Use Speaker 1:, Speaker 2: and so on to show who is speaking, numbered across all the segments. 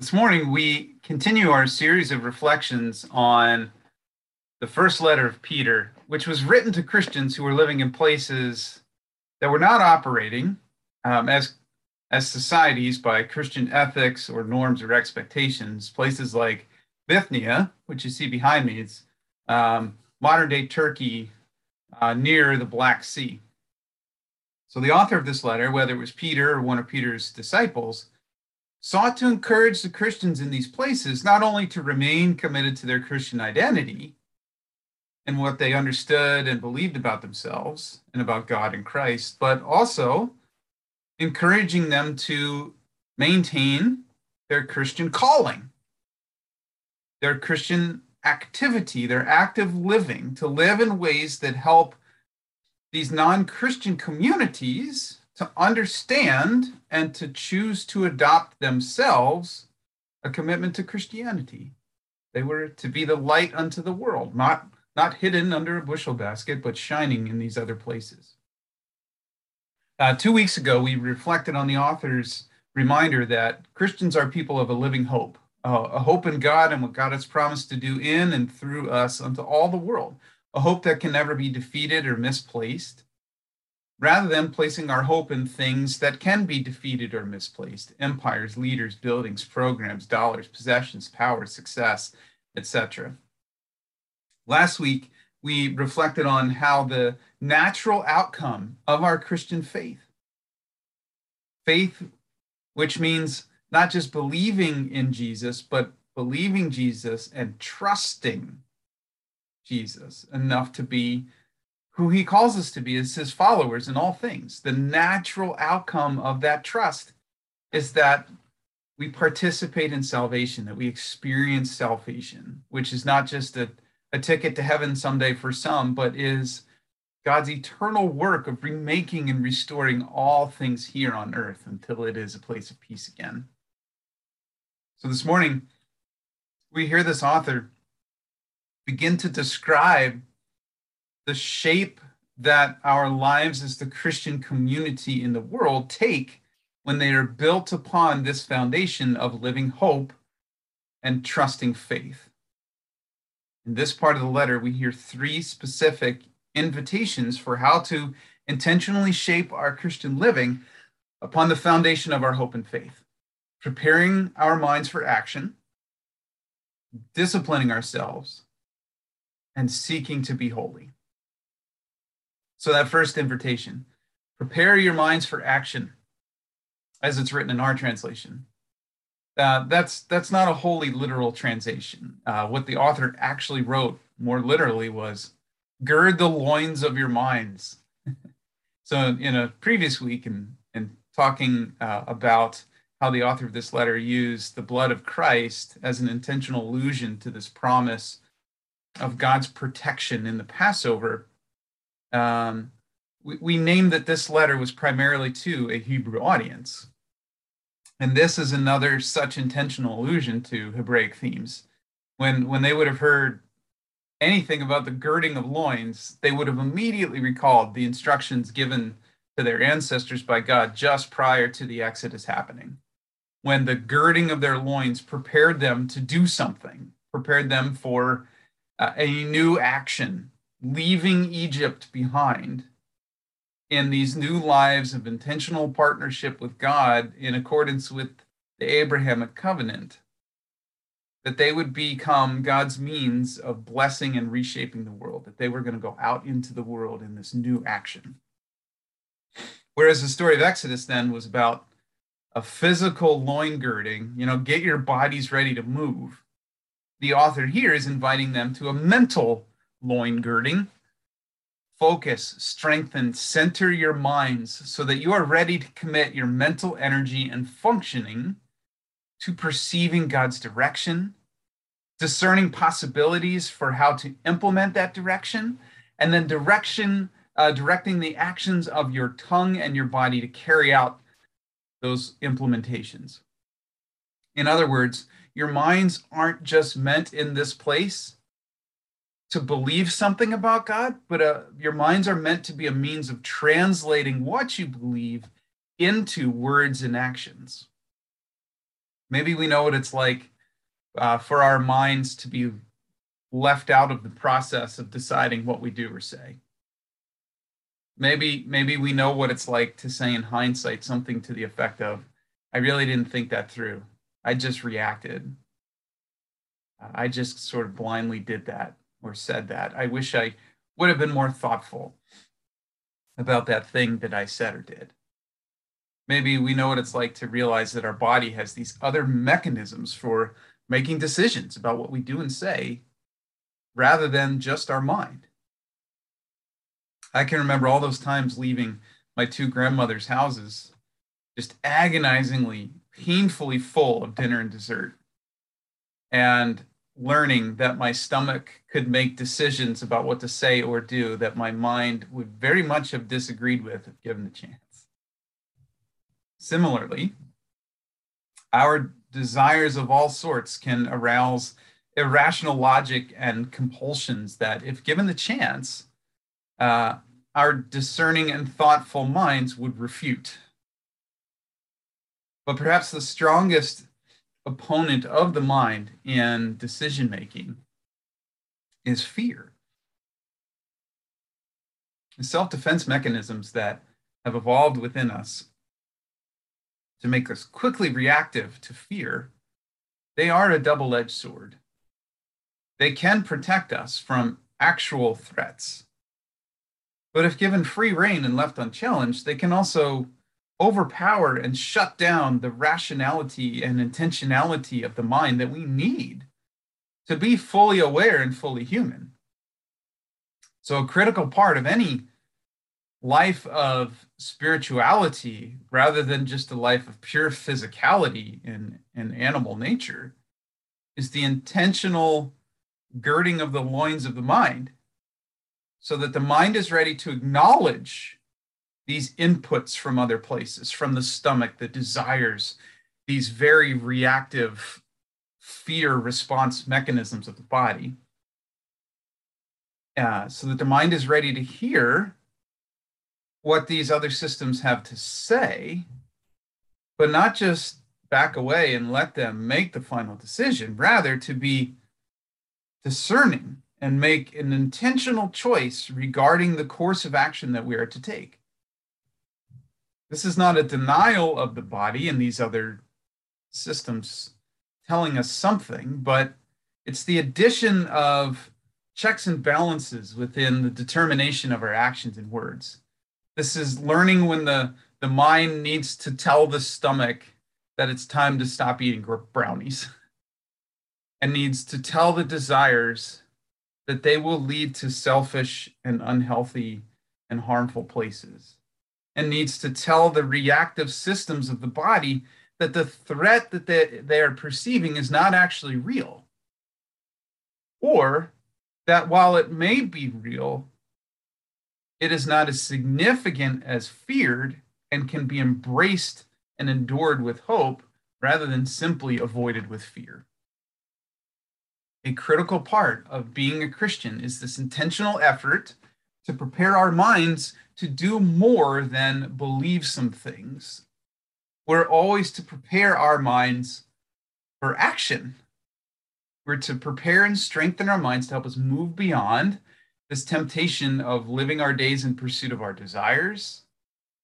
Speaker 1: This morning, we continue our series of reflections on the first letter of Peter, which was written to Christians who were living in places that were not operating um, as, as societies by Christian ethics or norms or expectations. Places like Bithynia, which you see behind me, it's um, modern day Turkey uh, near the Black Sea. So, the author of this letter, whether it was Peter or one of Peter's disciples, sought to encourage the Christians in these places not only to remain committed to their Christian identity and what they understood and believed about themselves and about God and Christ, but also encouraging them to maintain their Christian calling, their Christian activity, their active living, to live in ways that help these non Christian communities to understand and to choose to adopt themselves a commitment to Christianity. They were to be the light unto the world, not, not hidden under a bushel basket, but shining in these other places. Uh, two weeks ago, we reflected on the author's reminder that Christians are people of a living hope, uh, a hope in God and what God has promised to do in and through us unto all the world, a hope that can never be defeated or misplaced, rather than placing our hope in things that can be defeated or misplaced empires, leaders, buildings, programs, dollars, possessions, power, success, etc. Last week, we reflected on how the natural outcome of our Christian faith, faith, which means not just believing in Jesus, but believing Jesus and trusting Jesus enough to be who he calls us to be as his followers in all things. The natural outcome of that trust is that we participate in salvation, that we experience salvation, which is not just a, a ticket to heaven someday for some, but is God's eternal work of remaking and restoring all things here on earth until it is a place of peace again. So this morning, we hear this author begin to describe the shape that our lives as the Christian community in the world take when they are built upon this foundation of living hope and trusting faith. In this part of the letter, we hear three specific invitations for how to intentionally shape our Christian living upon the foundation of our hope and faith, preparing our minds for action, disciplining ourselves, and seeking to be holy. So, that first invitation prepare your minds for action, as it's written in our translation. Uh, that's that's not a wholly literal translation. Uh, what the author actually wrote more literally was gird the loins of your minds. so in a previous week and and talking uh, about how the author of this letter used the blood of Christ as an intentional allusion to this promise of God's protection in the Passover, um, we, we named that this letter was primarily to a Hebrew audience. And this is another such intentional allusion to Hebraic themes. When, when they would have heard anything about the girding of loins, they would have immediately recalled the instructions given to their ancestors by God just prior to the Exodus happening. When the girding of their loins prepared them to do something, prepared them for uh, a new action leaving Egypt behind in these new lives of intentional partnership with God in accordance with the Abrahamic covenant, that they would become God's means of blessing and reshaping the world, that they were going to go out into the world in this new action. Whereas the story of Exodus then was about a physical loin girding, you know, get your bodies ready to move. The author here is inviting them to a mental loin girding. Focus, strengthen, center your minds so that you are ready to commit your mental energy and functioning to perceiving God's direction, discerning possibilities for how to implement that direction, and then direction, uh, directing the actions of your tongue and your body to carry out those implementations. In other words, your minds aren't just meant in this place to believe something about God, but uh, your minds are meant to be a means of translating what you believe into words and actions. Maybe we know what it's like uh, for our minds to be left out of the process of deciding what we do or say. Maybe, maybe we know what it's like to say in hindsight something to the effect of, I really didn't think that through. I just reacted. I just sort of blindly did that or said that. I wish I would have been more thoughtful about that thing that I said or did. Maybe we know what it's like to realize that our body has these other mechanisms for making decisions about what we do and say rather than just our mind. I can remember all those times leaving my two grandmothers' houses, just agonizingly, painfully full of dinner and dessert. And learning that my stomach could make decisions about what to say or do that my mind would very much have disagreed with if given the chance. Similarly, our desires of all sorts can arouse irrational logic and compulsions that, if given the chance, uh, our discerning and thoughtful minds would refute. But perhaps the strongest opponent of the mind in decision making is fear. The self defense mechanisms that have evolved within us to make us quickly reactive to fear, they are a double edged sword. They can protect us from actual threats. But if given free rein and left unchallenged, they can also overpower and shut down the rationality and intentionality of the mind that we need to be fully aware and fully human. So, a critical part of any life of spirituality, rather than just a life of pure physicality in, in animal nature, is the intentional girding of the loins of the mind so that the mind is ready to acknowledge these inputs from other places, from the stomach, the desires, these very reactive fear response mechanisms of the body, uh, so that the mind is ready to hear what these other systems have to say, but not just back away and let them make the final decision, rather, to be discerning and make an intentional choice regarding the course of action that we are to take. This is not a denial of the body and these other systems telling us something, but it's the addition of checks and balances within the determination of our actions and words. This is learning when the, the mind needs to tell the stomach that it's time to stop eating brownies and needs to tell the desires that they will lead to selfish and unhealthy and harmful places and needs to tell the reactive systems of the body that the threat that they, they are perceiving is not actually real. Or that while it may be real, it is not as significant as feared and can be embraced and endured with hope rather than simply avoided with fear. A critical part of being a Christian is this intentional effort to prepare our minds to do more than believe some things. We're always to prepare our minds for action. We're to prepare and strengthen our minds to help us move beyond this temptation of living our days in pursuit of our desires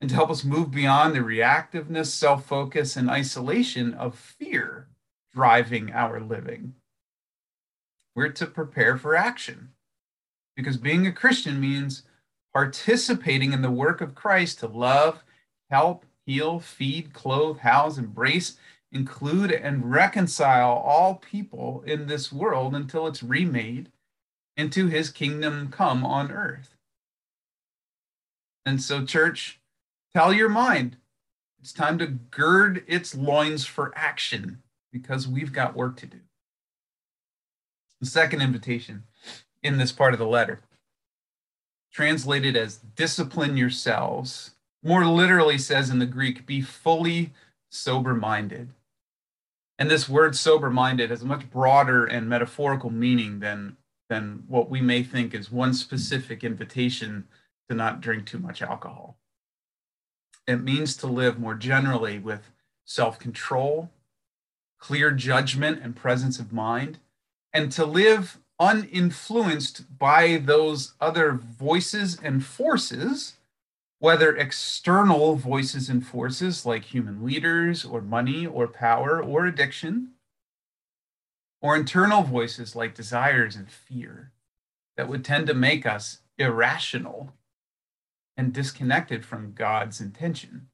Speaker 1: and to help us move beyond the reactiveness, self focus, and isolation of fear driving our living. We're to prepare for action because being a Christian means participating in the work of Christ to love, help, heal, feed, clothe, house, embrace, include, and reconcile all people in this world until it's remade into his kingdom come on earth. And so, church, tell your mind it's time to gird its loins for action because we've got work to do. The second invitation in this part of the letter translated as discipline yourselves, more literally says in the Greek, be fully sober minded. And this word sober minded has a much broader and metaphorical meaning than, than what we may think is one specific invitation to not drink too much alcohol. It means to live more generally with self control, clear judgment and presence of mind, and to live uninfluenced by those other voices and forces, whether external voices and forces like human leaders or money or power or addiction, or internal voices like desires and fear that would tend to make us irrational and disconnected from God's intention.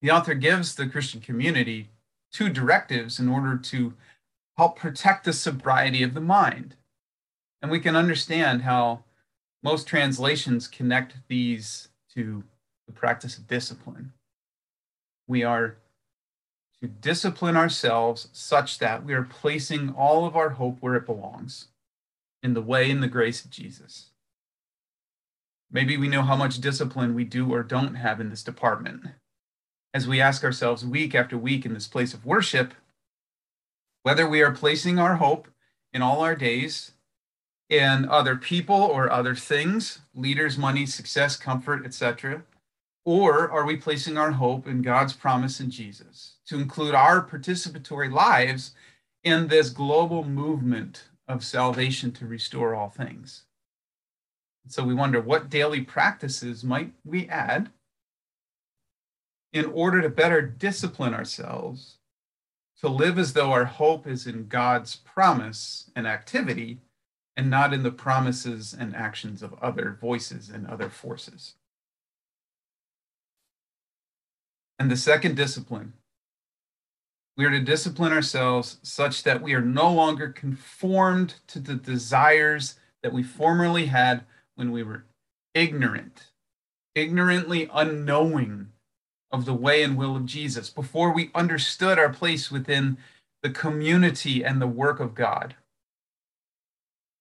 Speaker 1: The author gives the Christian community two directives in order to help protect the sobriety of the mind. And we can understand how most translations connect these to the practice of discipline. We are to discipline ourselves such that we are placing all of our hope where it belongs in the way and the grace of Jesus. Maybe we know how much discipline we do or don't have in this department. As we ask ourselves week after week in this place of worship, whether we are placing our hope in all our days in other people or other things, leaders, money, success, comfort, etc., or are we placing our hope in God's promise in Jesus to include our participatory lives in this global movement of salvation to restore all things? So we wonder what daily practices might we add in order to better discipline ourselves to live as though our hope is in God's promise and activity and not in the promises and actions of other voices and other forces. And the second discipline, we are to discipline ourselves such that we are no longer conformed to the desires that we formerly had when we were ignorant, ignorantly unknowing of the way and will of Jesus, before we understood our place within the community and the work of God.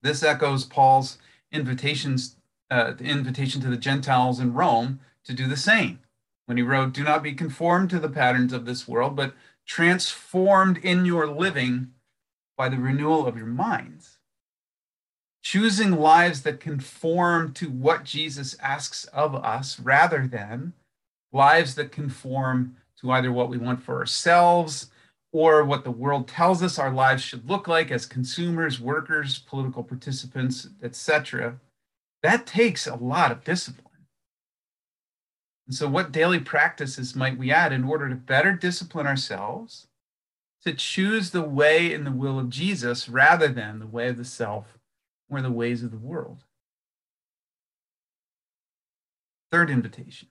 Speaker 1: This echoes Paul's invitations, uh, invitation to the Gentiles in Rome to do the same when he wrote, Do not be conformed to the patterns of this world, but transformed in your living by the renewal of your minds. Choosing lives that conform to what Jesus asks of us rather than lives that conform to either what we want for ourselves or what the world tells us our lives should look like as consumers, workers, political participants, etc. That takes a lot of discipline. And so, what daily practices might we add in order to better discipline ourselves to choose the way in the will of Jesus rather than the way of the self or the ways of the world? Third invitation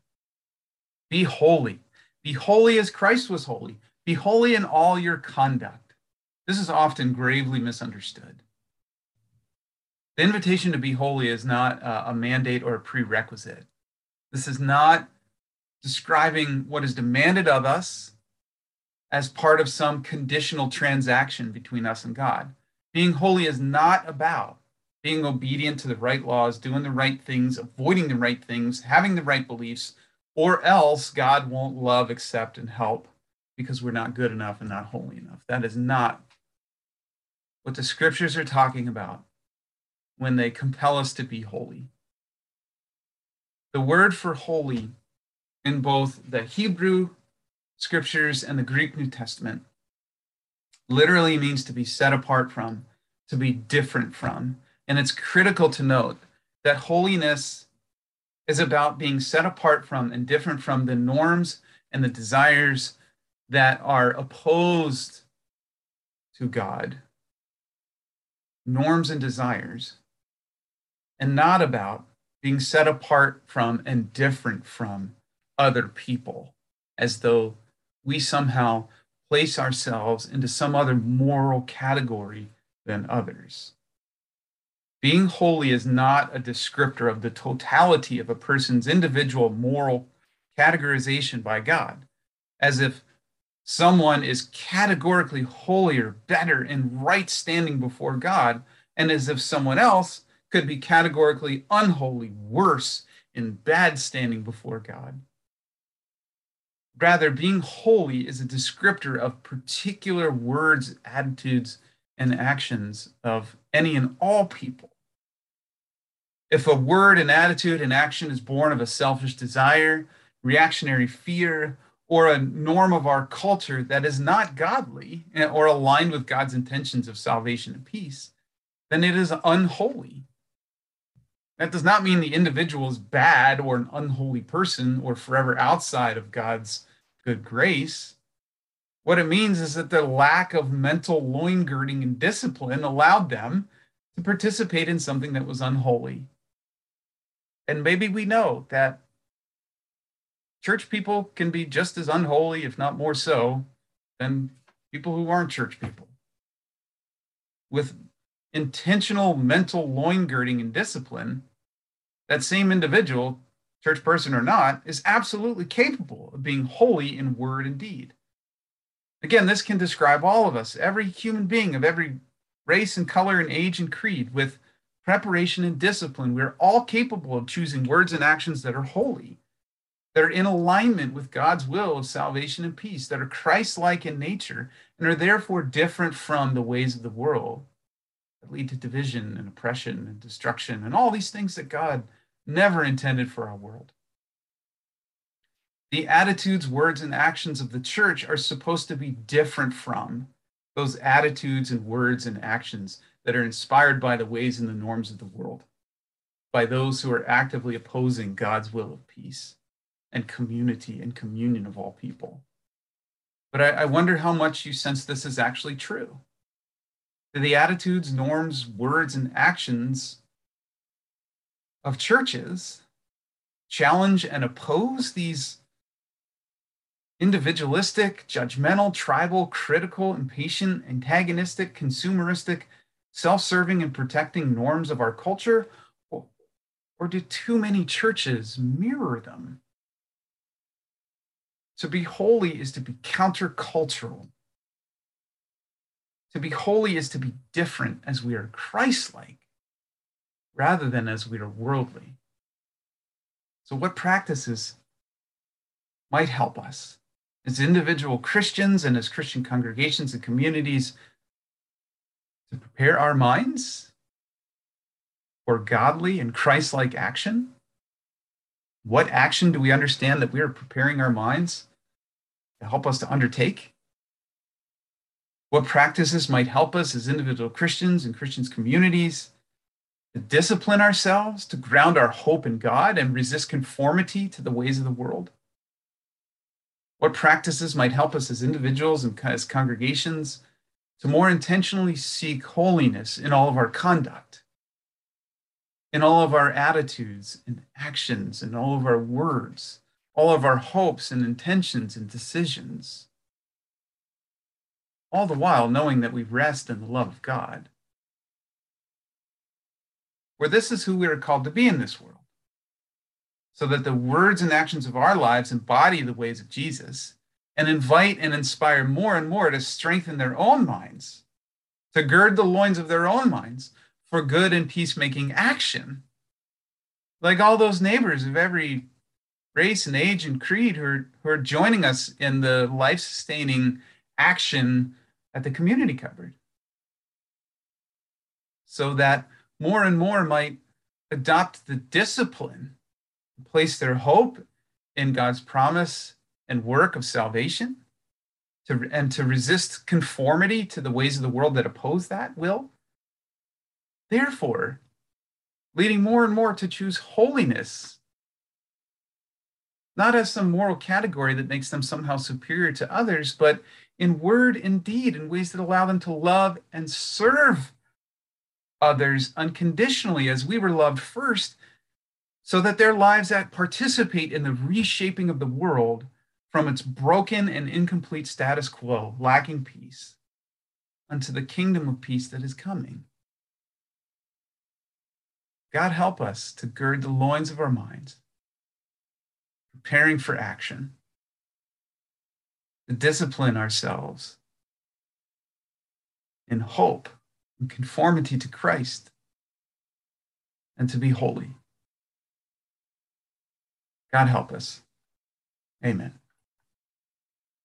Speaker 1: be holy. Be holy as Christ was holy. Be holy in all your conduct. This is often gravely misunderstood. The invitation to be holy is not a mandate or a prerequisite. This is not describing what is demanded of us as part of some conditional transaction between us and God. Being holy is not about being obedient to the right laws, doing the right things, avoiding the right things, having the right beliefs, or else God won't love, accept, and help because we're not good enough and not holy enough. That is not what the scriptures are talking about when they compel us to be holy. The word for holy in both the Hebrew scriptures and the Greek New Testament literally means to be set apart from, to be different from. And it's critical to note that holiness is about being set apart from and different from the norms and the desires that are opposed to God, norms and desires, and not about being set apart from and different from other people, as though we somehow place ourselves into some other moral category than others. Being holy is not a descriptor of the totality of a person's individual moral categorization by God, as if someone is categorically holier, better, in right standing before God, and as if someone else could be categorically unholy, worse, in bad standing before God. Rather, being holy is a descriptor of particular words, attitudes, and actions of any and all people. If a word, an attitude, an action is born of a selfish desire, reactionary fear, or a norm of our culture that is not godly eh, or aligned with God's intentions of salvation and peace, then it is unholy. That does not mean the individual is bad or an unholy person or forever outside of God's good grace. What it means is that the lack of mental loin girding and discipline allowed them to participate in something that was unholy. And maybe we know that church people can be just as unholy, if not more so, than people who aren't church people. With intentional mental loin girding and discipline, that same individual, church person or not, is absolutely capable of being holy in word and deed. Again, this can describe all of us, every human being of every race and color and age and creed, with preparation and discipline. We're all capable of choosing words and actions that are holy that are in alignment with God's will of salvation and peace, that are Christ like in nature, and are therefore different from the ways of the world that lead to division and oppression and destruction and all these things that God never intended for our world. The attitudes, words, and actions of the church are supposed to be different from those attitudes and words and actions that are inspired by the ways and the norms of the world, by those who are actively opposing God's will of peace and community and communion of all people. But I, I wonder how much you sense this is actually true. Do the attitudes, norms, words, and actions of churches challenge and oppose these individualistic, judgmental, tribal, critical, impatient, antagonistic, consumeristic, self serving, and protecting norms of our culture? Or do too many churches mirror them? To be holy is to be countercultural. To be holy is to be different as we are Christ like rather than as we are worldly. So, what practices might help us as individual Christians and as Christian congregations and communities to prepare our minds for godly and Christ like action? What action do we understand that we are preparing our minds to help us to undertake? What practices might help us as individual Christians and Christians communities to discipline ourselves, to ground our hope in God and resist conformity to the ways of the world? What practices might help us as individuals and as congregations to more intentionally seek holiness in all of our conduct? in all of our attitudes and actions and all of our words, all of our hopes and intentions and decisions. All the while knowing that we rest in the love of God. For this is who we are called to be in this world, so that the words and actions of our lives embody the ways of Jesus and invite and inspire more and more to strengthen their own minds, to gird the loins of their own minds for good and peacemaking action. Like all those neighbors of every race and age and creed who are, who are joining us in the life sustaining action at the community cupboard. So that more and more might adopt the discipline, place their hope in God's promise and work of salvation, to, and to resist conformity to the ways of the world that oppose that will. Therefore, leading more and more to choose holiness, not as some moral category that makes them somehow superior to others, but in word and deed in ways that allow them to love and serve others unconditionally as we were loved first, so that their lives that participate in the reshaping of the world from its broken and incomplete status quo, lacking peace, unto the kingdom of peace that is coming. God, help us to gird the loins of our minds, preparing for action, to discipline ourselves in hope and conformity to Christ, and to be holy. God, help us. Amen.